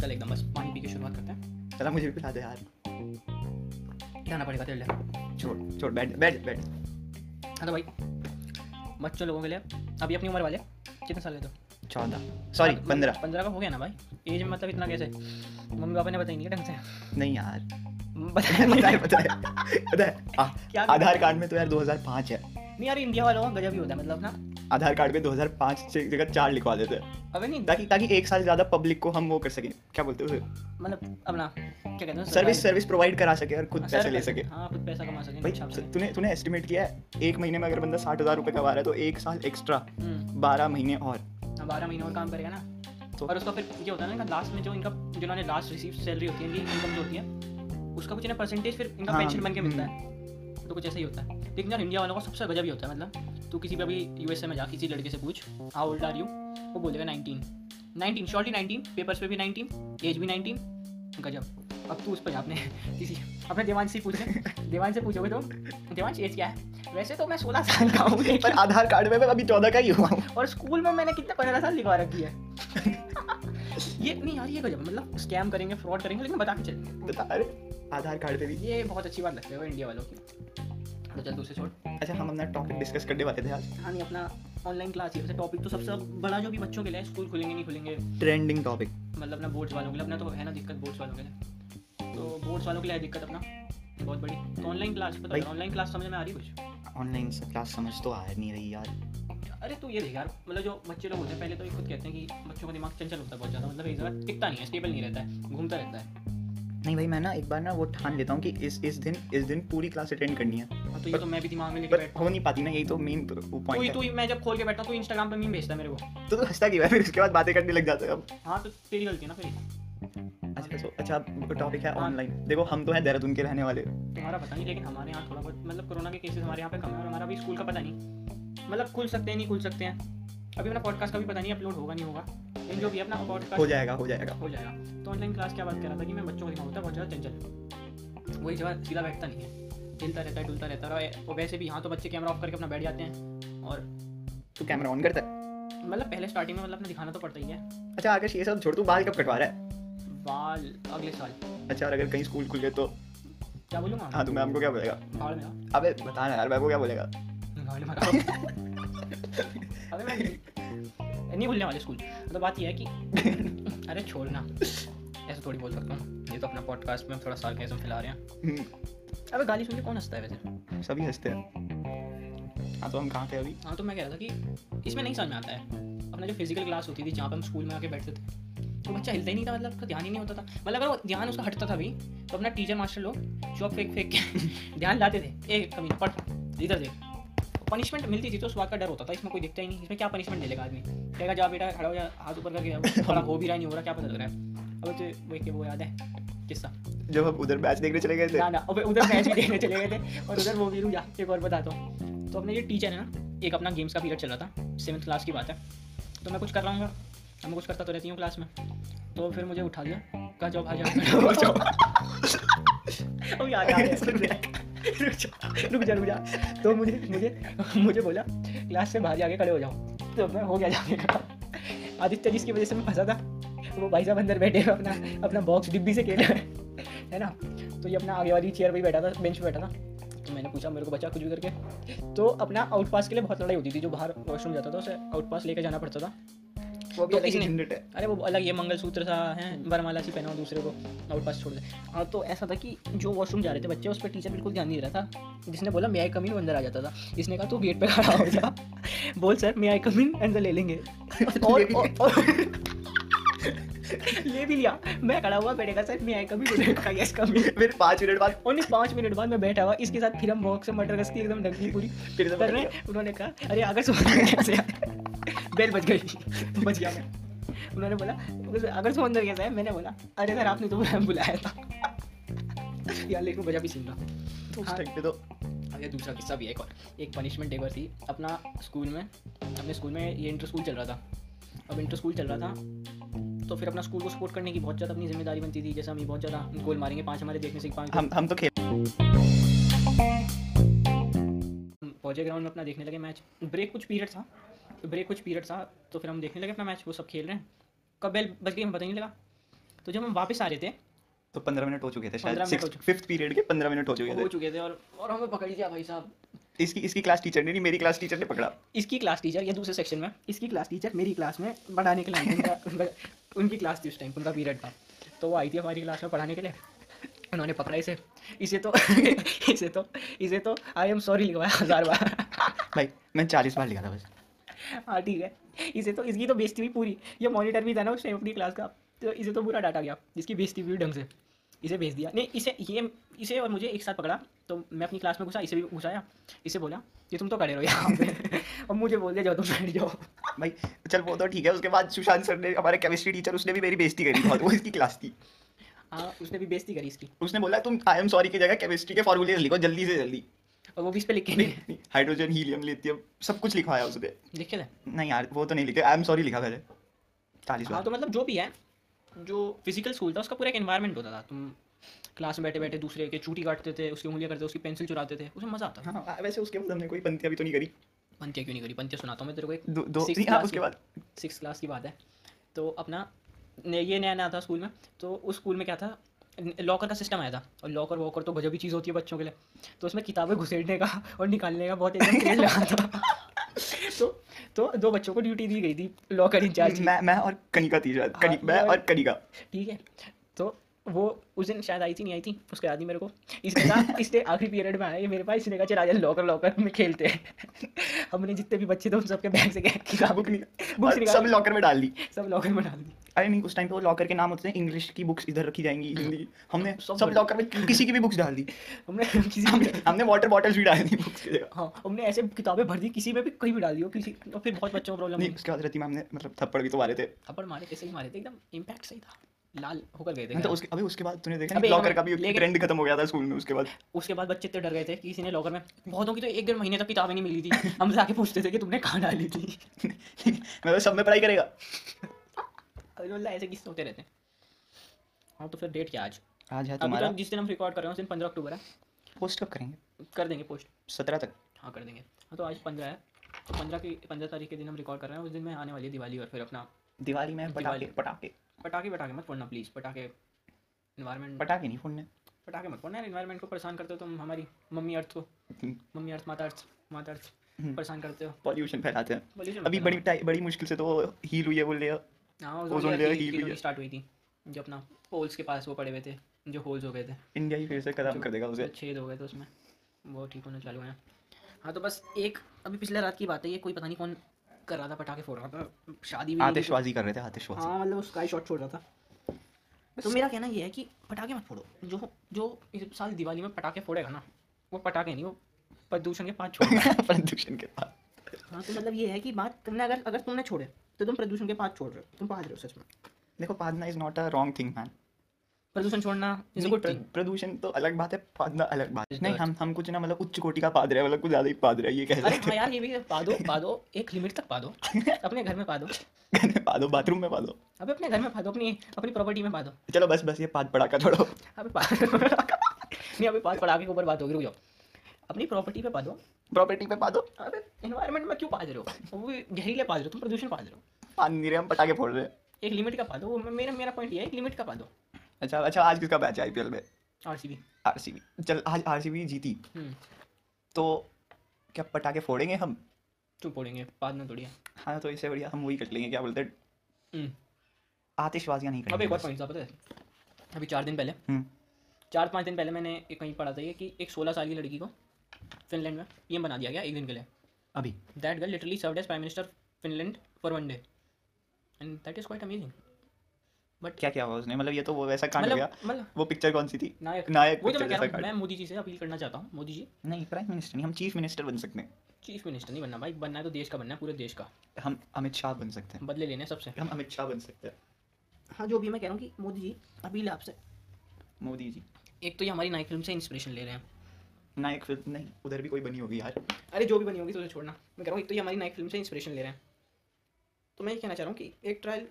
चल एकदम बस पानी पी के शुरुआत करते हैं। चला मुझे भी पिला दे यार। जाना पड़ेगा तेरे लिए? छोड़ छोड़ बैठ बैठ बैठ। हाँ तो भाई बच्चों लोगों के लिए अभी अपनी उम्र वाले कितने साल के तो चौदह। सॉरी पंद्रह। पंद्रह का हो गया ना भाई? एज में मतलब इतना कैसे? मम्मी पापा ने बताई नहीं ढंग से? नहीं यार। बताया है है है क्या आधार कार्ड में तो यार 2005 है। नहीं यार इंडिया वालों का गजब ही होता है मतलब ना आधार कार्ड पे 2005 से जगह चार लिखवा देते। हैं अबे नहीं। ताकि ताकि एक साल ज़्यादा पब्लिक को हम वो कर सकें। क्या बोलते हैं मतलब अपना क्या कहते हैं सर्विस सर्विस प्रोवाइड करा सके और खुद हाँ, पैसे ले सके। हाँ खुद पैसा कमा सके भाई तूने तूने एस्टिमेट किया है? एक महीने में अगर बंदा साठ हज़ार रुपए कमा रहा है तो एक साल एक्स्ट्रा हम्म, बारह महीने और। हाँ, बारह महीने और काम करेगा ना? तो- और उसका फिर ये होता है ना इनका लास्ट में जो इनका जिन्होंने लास्ट रिसीव सैलरी होती है इनकी इनकम जो होती है उसका कुछ ना परसेंटेज फिर इनका हाँ, पेंशन बन के मिलता हम्म। है तो कुछ ऐसा ही होता है। लेकिन यार इंडिया वालों का सबसे गजब ही होता है मतलब। तू किसी भी अभी यूएसए में जा किसी लड़के से पूछ हाउ ओल्ड आर यू वो बोलेगा nineteen nineteen shortly nineteen papers पे भी नाइनटीन एज भी नाइनटीन गजब। अब तू उस पर जा अपने किसी अपने देवांश से पूछ ले से पूछोगे तो? देवांश एज क्या है? वैसे तो मैं सोलह साल का हूँ पर आधार कार्ड में मैं अभी चौदह का ही हुआ हूँ। और स्कूल में मैंने कितने पंद्रह साल लिखवा रखी है। ये नहीं यार ये गजब मतलब स्कैम करेंगे फ्रॉड करेंगे लेकिन बता के चलेंगे। बता अरे आधार कार्ड पे भी। ये बहुत अच्छी बात लगती है इंडिया वालों की। तो चल दूसरे छोड़। अच्छा हम अपना टॉपिक डिस्कस करने वाले थे आज। हाँ नहीं अपना ऑनलाइन क्लास ही वैसे टॉपिक तो सबसे बड़ा जो भी बच्चों के लिए स्कूल खुलेंगे नहीं खुलेंगे। ट्रेंडिंग टॉपिक मतलब अपना बोर्ड्स वालों के लिए अपना तो है ना दिक्कत बोर्ड्स वालों के लिए। तो बोर्ड्स वालों के लिए दिक्कत अपना बहुत बड़ी। तो ऑनलाइन क्लास पता ऑनलाइन क्लास समझ में आ रही कुछ? ऑनलाइन क्लास समझ तो आ नहीं रही यार। अरे तू ये देख यार मतलब जो बच्चे लोग होते हैं पहले तो ये खुद कहते हैं कि बच्चों का दिमाग चंचल होता है बहुत ज़्यादा मतलब एक जगह टिकता नहीं है स्टेबल नहीं रहता है घूमता रहता है। नहीं भाई मैं ना एक बार ना वो ठान लेता हूँ कि इस इस दिन इस दिन पूरी क्लास अटेंड करनी है। हाँ, तो ये तो मैं भी दिमाग में लेके पर हो नहीं पाती ना यही तो मेन तू ही पॉइंट तू ही। मैं जब खोल के बैठता हूँ तो इंस्टाग्राम पे मीम भेजता है मेरे को। है तो तू हंसता क्यों है? फिर उसके बाद बातें करने लग जाते हैं अब। हाँ तो तेरी गलती है ना फिर। अच्छा तो अच्छा टॉपिक है हाँ। ऑनलाइन देखो हम तो हैं देहरादून के रहने वाले। तुम्हारा पता नहीं लेकिन हमारे यहाँ थोड़ा बहुत मतलब कोरोना के केसेस हमारे यहाँ पे कम है और हमारा भी स्कूल का पता नहीं। मतलब खुल सकते हैं नहीं खुल सकते हैं। अभी अपना पॉडकास्ट का भी पता नहीं अपलोड होगा नहीं होगा। लेकिन जो भी अपना हो जाएगा हो जाएगा। हो जाएगा। तो ऑनलाइन क्लास क्या बात कर रहा था कि मैं बच्चों का दिमाग होता बहुत ज़्यादा चंचल। वही जगह सीधा बैठता नहीं है। हिलता रहता है डुलता रहता है। और वैसे भी यहाँ तो बच्चे कैमरा ऑफ़ करके अपना बैठ जाते हैं। और तू कैमरा ऑन करता है? मतलब पहले स्टार्टिंग में मतलब अपना दिखाना तो पड़ता ही है। अच्छा आकाश ये सब छोड़ तू बाल कब कटवा रहा है? बाल अगले साल। अच्छा और अगर कहीं स्कूल खुल गए तो? क्या बोलूँगा? हाँ तो मैं हमको क्या बोलेगा? बाल में अबे बता ना यार मैं को क्या बोलेगा? अबे मैं नहीं भूलने वाले स्कूल। मतलब बात यह है कि अरे छोड़ना ऐसे थोड़ी बोल सकता हूँ। ये तो अपना पॉडकास्ट में थोड़ा सार्केज्म फैला रहे हैं। हम्म, अबे गाली सुन के कौन हंसता है वैसे? सभी हँसते हैं। हाँ तो हम कहाँ थे अभी? हाँ तो मैं कह रहा था कि इसमें नहीं समझ में आता है। अपना जो फ़िज़िकल क्लास होती थी जहाँ पर हम स्कूल में आके बैठते थे तो बच्चा हिलता ही नहीं था मतलब उसका ध्यान ही नहीं होता था। मतलब अगर वो ध्यान उसका हटता था भी तो अपना टीचर मास्टर लोग चौक फेंक फेंक के ध्यान लाते थे। एक कमी पढ़ इधर देख। पनिशमेंट मिलती थी तो उस बात का डर होता था इसमें कोई दिखता ही नहीं इसमें क्या पनिशमेंट मिलेगा आदमी? कहेगा जा बेटा खड़ा हो जा हाथ ऊपर करके खड़ा हो भी रहा नहीं हो रहा क्या पता चल रहा है? अब तो वो एक वो याद है किस्सा। जब हम उधर मैच देखने चले गए थे। ना ना अब उधर मैच भी देखने चले गए थे और उधर वो भी रुझा एक और बताता हूँ। तो अपने ये टीचर है ना एक अपना गेम्स का पीरियड चल रहा था सेवन्थ क्लास की बात है। तो मैं कुछ कर रहा हूँ मैं कुछ करता तो रहती हूँ क्लास में। तो फिर मुझे उठा दिया कहा जाओ भाई जाओ अब याद। रुक जा रुक जा। रुक जा तो मुझे मुझे मुझे बोला, क्लास से बाहर जाके खड़े हो जाओ। तो मैं हो गया जाने का। आदित्य जिसकी वजह से मैं फंसा था, वो भाई साहब अंदर बैठे अपना अपना बॉक्स डिब्बी से खेल रहे है। ना? तो ये अपना आगे वाली चेयर पर बैठा था बेंच पर बैठा था। तो मैंने पूछा, मेरे को बचा कुछ भी करके? तो अपना आउट पास के लिए बहुत लड़ाई होती थी, जो बाहर वॉशरूम जाता था, उसे आउट पास लेके जाना पड़ता था। वो भी तो अलग झंझट है। अरे वो अलग ये मंगलसूत्र सा है वरमाला सी पहना हो दूसरे को और पास छोड़ दे। हाँ तो ऐसा था कि जो वॉशरूम जा रहे थे बच्चे उस पर टीचर बिल्कुल ध्यान नहीं दे रहा था। जिसने बोला मे आई कम इन वो अंदर आ जाता था। इसने कहा तू गेट पे खड़ा हो जा। बोल सर मे आई कम इन अंदर ले लेंगे। और, ले भी लिया। मैं खड़ा हुआ बैठेगा sir may come in yes in फिर पाँच मिनट बाद ओनली पाँच मिनट बाद मैं बैठा हुआ इसके साथ फिर हम बॉक्स से मटर रस की एकदम दी पूरी। फिर कर रहे उन्होंने कहा अरे अगर आए बेल बज गई। बच गया मैं। उन्होंने बोला अगर समंदर कैसा है मैंने बोला अरे सर आपने तो बुलाया था। यार लेकिन बजा भी सीन था तो उस हाँ। टाइम पे तो ये दूसरा किस्सा भी है एक और। एक पनिशमेंट एक बार थी। अपना स्कूल में अपने स्कूल में ये इंटर स्कूल चल रहा था। अब इंटर स्कूल चल रहा था तो फिर अपना स्कूल को सपोर्ट करने की बहुत ज़्यादा अपनी ज़िम्मेदारी बनती थी। जैसे हम बहुत ज़्यादा गोल मारेंगे पाँच हमारे देखने से पाँच हम हम तो खेल पहुँचे ग्राउंड में अपना देखने लगे मैच ब्रेक कुछ पीरियड था। ब्रेक कुछ पीरियड था तो फिर हम देखने लगे अपना मैच वो सब खेल रहे हैं। कब बेल बज गई हमें पता ही नहीं लगा। तो जब हम वापस आ रहे थे तो पंद्रह मिनट हो चुके थे शायद 15 मिनट सिक्स फिफ्थ पीरियड के पंद्रह मिनट हो चुके थे। हो चुके थे और और हमें पकड़ लिया भाई साहब। इसकी इसकी क्लास टीचर ने नहीं मेरी क्लास टीचर ने पकड़ा। इसकी क्लास टीचर या दूसरे सेक्शन में इसकी क्लास टीचर मेरी क्लास में पढ़ाने के लिए उनका, उनका उनकी क्लास थी उस टाइम उनका पीरियड था। तो वो आई थी हमारी क्लास में पढ़ाने के लिए। उन्होंने पकड़ा इसे। इसे तो इसे तो इसे तो आई एम सॉरी लिखवाया हज़ार बार। भाई मैं चालीस बार लिखा था बस। हाँ ठीक है। इसे तो इसकी तो बेइज्जती हुई पूरी। ये मॉनिटर भी था ना उस टाइम अपनी क्लास का। तो इसे तो पूरा डाटा गया जिसकी बेइज्जती हुई ढंग से। इसे भेज दिया। नहीं इसे ये इसे और मुझे एक साथ पकड़ा। तो मैं अपनी क्लास में घुसा इसे भी घुसाया। इसे बोला कि तुम तो खड़े रहो यहाँ पे। और मुझे बोल दिया जाओ तुम बैठ जाओ। भाई चल वो तो ठीक है। उसके बाद सुशांत सर ने हमारे केमिस्ट्री टीचर उसने भी मेरी बेइज्जती करी बहुत। वो इसकी क्लास थी। हाँ उसने भी बेइज्जती करी इसकी। उसने बोला तुम आई एम सॉरी की जगह केमिस्ट्री के फॉर्मूले लिखो जल्दी से जल्दी। और वो भी इस पे लिख के नहीं। हाइड्रोजन हीलियम लिथियम सब कुछ लिखा लिखवाया उसने लिखे थे? नहीं यार वो तो नहीं लिखे। आई एम सॉरी लिखा पहले चालीस हाँ तो मतलब जो भी है जो फ़िज़िकल स्कूल था उसका पूरा एक एनवायरनमेंट होता था। तुम क्लास में बैठे बैठे दूसरे के चूटी काटते थे उसकी उंगलियाँ करते उसकी पेंसिल चुराते थे उसमें मज़ा आता था। हाँ वैसे उसके बाद हमने कोई पंक्ति भी तो नहीं करी। पंतिया क्यों नहीं करी? पंतिया सुनाता हूँ मैं तेरे को एक। दो हाँ उसके बाद। सिक्स क्लास की बात है। तो अपना ये नया नया था स्कूल में। तो उस स्कूल में क्या था? लॉकर का सिस्टम आया था और लॉकर वॉकर तो गजब ही चीज़ होती है बच्चों के लिए। तो उसमें किताबें घुसेड़ने का और निकालने का बहुत एकदम क्रेज लगा था। तो तो दो बच्चों को ड्यूटी दी गई थी लॉकर इंचार्ज मैं मैं और कनिका थी शायद। कनि हाँ, मैं और कनिका। ठीक है। तो वो उस दिन शायद आई थी नहीं आई थी उसके याद नहीं मेरे को। इसके साथ इसने आखिरी पीरियड में आया ये मेरे पास इसने कहा चल आ लॉकर लॉकर में खेलते। हैं हमने जितने भी बच्चे थे उन सबके बैग से किताब सब लॉकर में डाल दी। सब लॉकर में डाल दी। अरे नहीं उस टाइम पे वो लॉकर के नाम होते हैं इंग्लिश की बुक्स इधर रखी जाएँगी हिंदी। हमने सब सब लॉकर में किसी की भी बुक्स डाल दी। हमने किसी हमने हमने वाटर बॉटल्स भी डाल दी बुक्स की जगह हाँ हमने ऐसे किताबें भर दी किसी में भी कहीं भी डाल दी हो किसी और फिर बहुत बच्चों को प्रॉब्लम नहीं उसके बाद रहती मैम ने मतलब थप्पड़ भी तो मारे थे। थप्पड़ मारे कैसे ही मारे थे एकदम इम्पैक्ट सही था। लाल होकर गए थे तो उसके अभी उसके बाद तूने देखा लॉकर का भी ट्रेंड खत्म हो गया था स्कूल में उसके बाद। उसके बाद बच्चे इतने डर गए थे कि किसी ने लॉकर में बहुतों की तो एक डेढ़ महीने तक किताबें नहीं मिली थी। हम जाके पूछते थे कि तुमने कहाँ डाली थी? मैं तो सब में पढ़ाई करेगा। मतलब ऐसे किस्से होते रहते हैं। हाँ तो फिर डेट क्या आज? आज है तुम्हारा तो जिस दिन हम रिकॉर्ड कर रहे हैं उस दिन पंद्रह अक्टूबर है। पोस्ट कब करेंगे? कर देंगे पोस्ट सत्रह तक। हाँ कर देंगे। हाँ तो आज पंद्रह है। तो पंद्रह की पंद्रह तारीख के दिन हम रिकॉर्ड कर रहे हैं उस दिन में आने वाली है दिवाली और फिर अपना दिवाली में पटाखे। पटाखे। पटाखे पटाखे मत फोड़ना प्लीज़ पटाखे इन्वायरमेंट पटाखे नहीं फोड़ने। पटाखे मत फोड़ना यार इन्वायरमेंट को परेशान करते हो तुम हमारी मम्मी अर्थ को। मम्मी अर्थ माता अर्थ माता अर्थ हम्म। परेशान करते हो। पॉल्यूशन फैलाते हैं। अभी बड़ी बड़ी मुश्किल से तो हील हुई है बोल फैलाओ। हाँ ओजोन लेयर की हुई स्टार्ट हुई थी जो अपना पोल्स के पास वो पड़े हुए थे जो होल्स हो गए थे। इंडिया ही फिर से खत्म कर देगा उसे। छेद हो गए थे उसमें वो ठीक होने चालू हैं। हाँ तो बस एक अभी पिछले रात की बात है ये कोई पता नहीं कौन कर रहा था पटाखे फोड़ रहा था शादी भी आतिशबाजी कर रहे थे आतिशबाजी। हाँ मतलब स्काई शॉट छोड़ रहा था। तो मेरा कहना ये है कि पटाखे मत फोड़ो। जो जो इस साल दिवाली में पटाखे फोड़ेगा ना वो पटाखे नहीं वो प्रदूषण के पास छोड़ प्रदूषण के बाद हाँ तो मतलब ये है कि बात तुमने अगर अगर तुमने छोड़े तो तुम प्रदूषण के पाँच छोड़ रहे हो तुम पाँच रहे हो सच में। देखो पादना is not a wrong thing man प्रदूषण छोड़ना इज़ गुड थिंग प्रदूषण तो अलग बात है पादना अलग बात है। नहीं हम हम कुछ ना मतलब उच्च कोटि का पाद रहे मतलब कुछ ज़्यादा ही पाद रहे हैं ये कह सकते हाँ। यार ये भी पा दो पा दो एक लिमिट तक पा दो। अपने घर में पा दो। घर में पा दो बाथरूम में पा दो। अबे अपने घर में पा दो अपनी अपनी प्रॉपर्टी में पा दो। चलो बस बस ये पाद पड़ाका छोड़ो। अबे पा नहीं अभी पाँच पटाखे के ऊपर बात होगी रुक जाओ। अपनी प्रॉपर्टी पे पा दो। प्रॉपर्टी पे पा दो अबे इन्वायरमेंट में क्यों पा रहे हो? वो जहरीले पा रहे हो तुम प्रदूषण पा रहे हो। पाद नहीं रहे हम पटाखे फोड़ रहे हैं। एक लिमिट का पा दो वो मेरा मेरा पॉइंट ये है एक लिमिट का पा दो अच्छा अच्छा आज किसका मैच है आईपीएल में? आरसीबी आरसीबी चल आज आरसीबी जीती। तो क्या पटाखे फोड़ेंगे हम? चुप फोड़ेंगे? बाद में थोड़ी हाँ। तो इससे बढ़िया हम वही कर लेंगे क्या बोलते हैं? आतिशबाजियाँ नहीं करेंगे अब एक और पॉइंट था पता है? अभी चार दिन पहले। हम्म, चार पाँच दिन पहले मैंने एक कहीं पढ़ा था ये कि एक सोलह साल की लड़की को फिनलैंड में। पीएम बना दिया गया एक दिन के लिए। अभी। That girl literally served as prime minister Finland for one day and that is quite amazing but क्या क्या हुआ उसने? मतलब ये तो वो वैसा कांड हो गया। मतलब मतलब वो पिक्चर कौन सी थी? नायक। नायक वो जो मैं कह रहा हूँ मैं मोदी जी से अपील करना चाहता हूँ मोदी जी। नहीं प्राइम मिनिस्टर नहीं हम चीफ मिनिस्टर बन सकते हैं। चीफ मिनिस्टर नहीं बनना भाई बनना है तो देश का बनना है पूरे देश का। हम अमित शाह बन सकते हैं। बदले लेने सबसे। हम अमित शाह बन सकते हैं। हाँ जो भी मैं कह रहा हूँ कि मोदी जी अपील आपसे मोदी जी। एक तो ये हमारी नायक फ़िल्म से इंस्पिरेशन ले रहे हैं। नायक फ़िल्म नहीं उधर भी कोई बनी होगी यार। अरे जो भी बनी होगी तो उसे छोड़ना। मैं कह रहा हूँ एक तो ये हमारी नायक फ़िल्म से इंस्पिरेशन ले रहे हैं। तो मैं ये कहना चाह रहा हूँ कि एक ट्रायल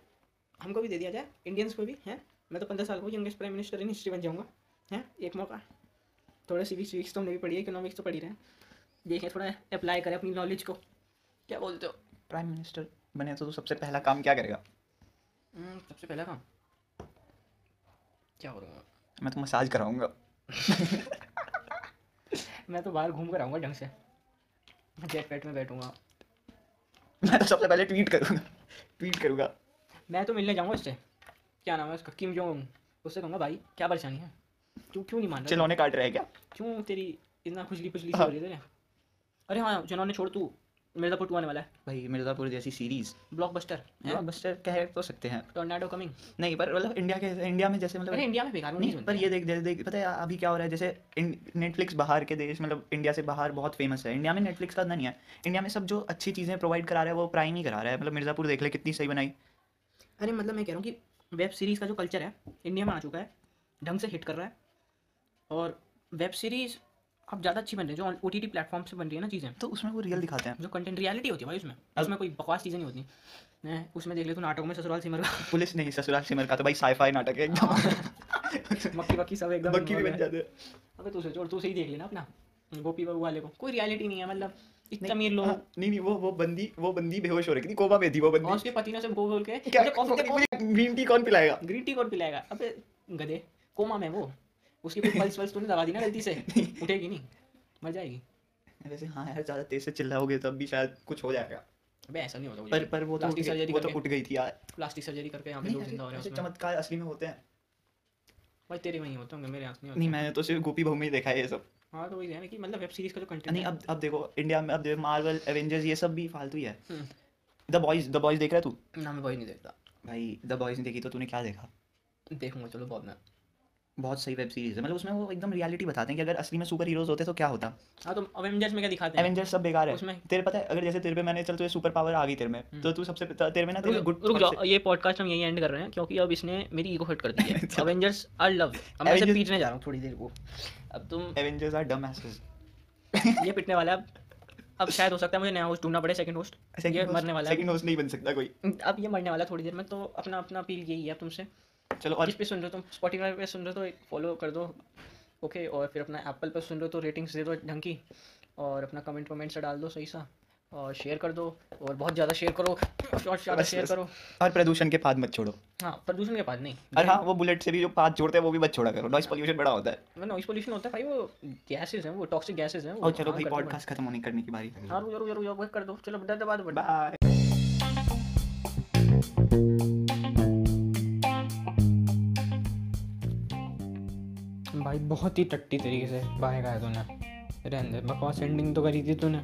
हमको भी दे दिया जाए इंडियंस को भी है? मैं तो पंद्रह साल को youngest prime minister in history बन जाऊँगा है? एक मौका। थोड़ा सिविक्स सिविक्स तो हमने भी पढ़ी है इकोनॉमिक्स तो पढ़ी रहे हैं। देखें थोड़ा अप्लाई करें अपनी नॉलेज को। क्या बोलते हो? प्राइम मिनिस्टर बने तो तू सबसे पहला काम क्या करेगा? हम्म, सबसे पहला काम? क्या करूँगा मैं तो मसाज कराऊँगा। मैं तो बाहर घूम कर आऊँगा ढंग से। जेट पैट में बैठूँगा। मैं तो सबसे पहले ट्वीट करूँगा। ट्वीट करूँगा। मैं तो मिलने जाऊँगा उससे। क्या नाम है उसका? किम जोंग उससे कहूँगा भाई क्या परेशानी है? तू क्यों नहीं मान रहा? चिलौने काट रहा है क्या क्यों तेरी इतना खुजली खुजली हाँ। हो रही है अरे हाँ जिन्होंने छोड़ तू। मिर्जापुर टू आने वाला है। भाई मिर्ज़ापुर जैसी सीरीज़ ब्लॉकबस्टर बस कह तो सकते हैं टोर्नाडो कमिंग नहीं पर मतलब इंडिया के इंडिया में जैसे मतलब इंडिया में बेकार नहीं पर ये देख देख पता है अभी क्या हो रहा है जैसे नेटफ्लिक्स बाहर के देश मतलब इंडिया से बाहर बहुत फ़ेमस है। इंडिया में नेटफ्लिक्स का नहीं है। इंडिया में सब जो अच्छी चीज़ें प्रोवाइड करा रहा है वो प्राइम ही करा रहा है। मतलब मिर्ज़ापुर देख ले कितनी सही बनाई। अरे मतलब मैं कह रहा हूँ कि वेब सीरीज़ का जो कल्चर है इंडिया में आ चुका है ढंग से हिट कर रहा है। और वेब सीरीज़ अब ज़्यादा अच्छी बन रही है जो ओ टी टी प्लेटफॉर्म से बन रही है ना चीज़ें। तो उसमें वो रियल दिखाते हैं। जो कंटेंट रियलिटी होती है भाई उसमें। उसमें कोई बकवास चीज़ें नहीं होती। हैं उसमें देख ले तू नाटक में ससुराल सिमर का। पुलिस नहीं ससुराल सिमर का तो भाई साईफाई नाटक है एकदम। मक्की बक्की सब एकदम बक्की भी बन जाते हैं। अबे तू से छोड़ तू सही देख लेना अपना गोपी बाबू वाले को। कोई रियलिटी नहीं है मतलब इतने नहीं, लोग हाँ, नहीं नहीं वो वो बंदी वो बंदी बेहोश हो रही थी। कोमा में थी वो और बंदी उसके पति ने उसे बोल बोल के मुझे ग्रीन टी कौन पिलाएगा? ग्रीन टी कौन पिलाएगा? अबे गधे कोमा में वो। उसकी कोई पल्स वल्स तूने दबा दी ना गलती से। उठेगी नहीं मर जाएगी। वैसे हाँ यार ज़्यादा तेज से चिल्लाओगे तब भी शायद कुछ हो जाएगा। अबे ऐसा नहीं होता पर पर वो तो प्लास्टिक सर्जरी वो तो उठ गई थी यार। प्लास्टिक सर्जरी करके यहाँ पे लोग ज़िंदा हो रहे हैं चमत्कार असली में होते हैं। भाई तेरे में होते होंगे मेरे यहाँ नहीं नहीं मैंने तो सिर्फ़ गोपी बहू में ही देखा है ये सब। हाँ तो वही है ना कि मतलब वेब सीरीज़ का जो कंटेंट नहीं अब अब देखो इंडिया में अब मार्वल एवेंजर्स ये सब भी फालतू ही है। हम्म। द बॉयज़ द बॉयज़ देख रहा है तू? ना मैं वही नहीं देखता। भाई द बॉयज़ नहीं देखी तो तूने क्या देखा? देखूँगा चलो बहुत मैं बहुत सही वेब सीरीज़ है। मतलब उसमें वो एकदम रियलिटी बताते हैं कि अगर असली में सुपर हीरोज होते तो क्या होता? हाँ तो अवेंजर्स में क्या दिखाते हैं? एवेंजर्स सब बेकार है। उसमें- तेरे पता है अगर जैसे तेरे पे मैंने चल तुझे सुपर पावर आ गई तेरे में तो तू सबसे तेरे में ना तेरे गुड रुक जाओ ये पॉडकास्ट हम यही एंड कर रहे हैं क्योंकि अब इसने मेरी ईगो हट कर दी है। अवेंजर्स आर लव अब मैं इसे पीटने जा रहा हूँ थोड़ी देर को। अब तुम एवेंजर्स आर डम एसेस ये पिटने वाला है। अब अब शायद हो सकता है मुझे नया होस्ट ढूंढना पड़े सेकंड होस्ट ये मरने वाला है। सेकंड होस्ट नहीं बन सकता कोई। अब ये मरने वाला थोड़ी देर में तो अपना अपना अपील यही है तुमसे। चलो और जिस पे सुन रहे हो तुम स्पॉटिफाई पे सुन रहे हो तो फॉलो कर दो ओके और फिर अपना एप्पल पे सुन रहे हो तो रेटिंग्स दे दो ढंग की और अपना कमेंट वमेंट से डाल दो सही सा और शेयर कर दो और बहुत ज़्यादा शेयर करो और ज़्यादा शेयर करो। और प्रदूषण के पाद मत छोड़ो। हाँ प्रदूषण के पास नहीं और हाँ वो बुलेट से भी जो पाद छोड़ते हैं वो भी मत छोड़ा करो नॉइस पोल्यूशन बड़ा होता है। नॉइस पोल्यूशन होता है भाई वो गैसेस हैं वो टॉक्सिक गैसेस हैं और चलो भाई पॉडकास्ट खत्म होने करने की बारी हाँ। रुक जाओ कर दो चलो बता दो बाद में बाय भाई, बहुत ही टट्टी तरीके से बाहर आया तूने। रहने दे, बकवास एंडिंग तो करी थी तूने।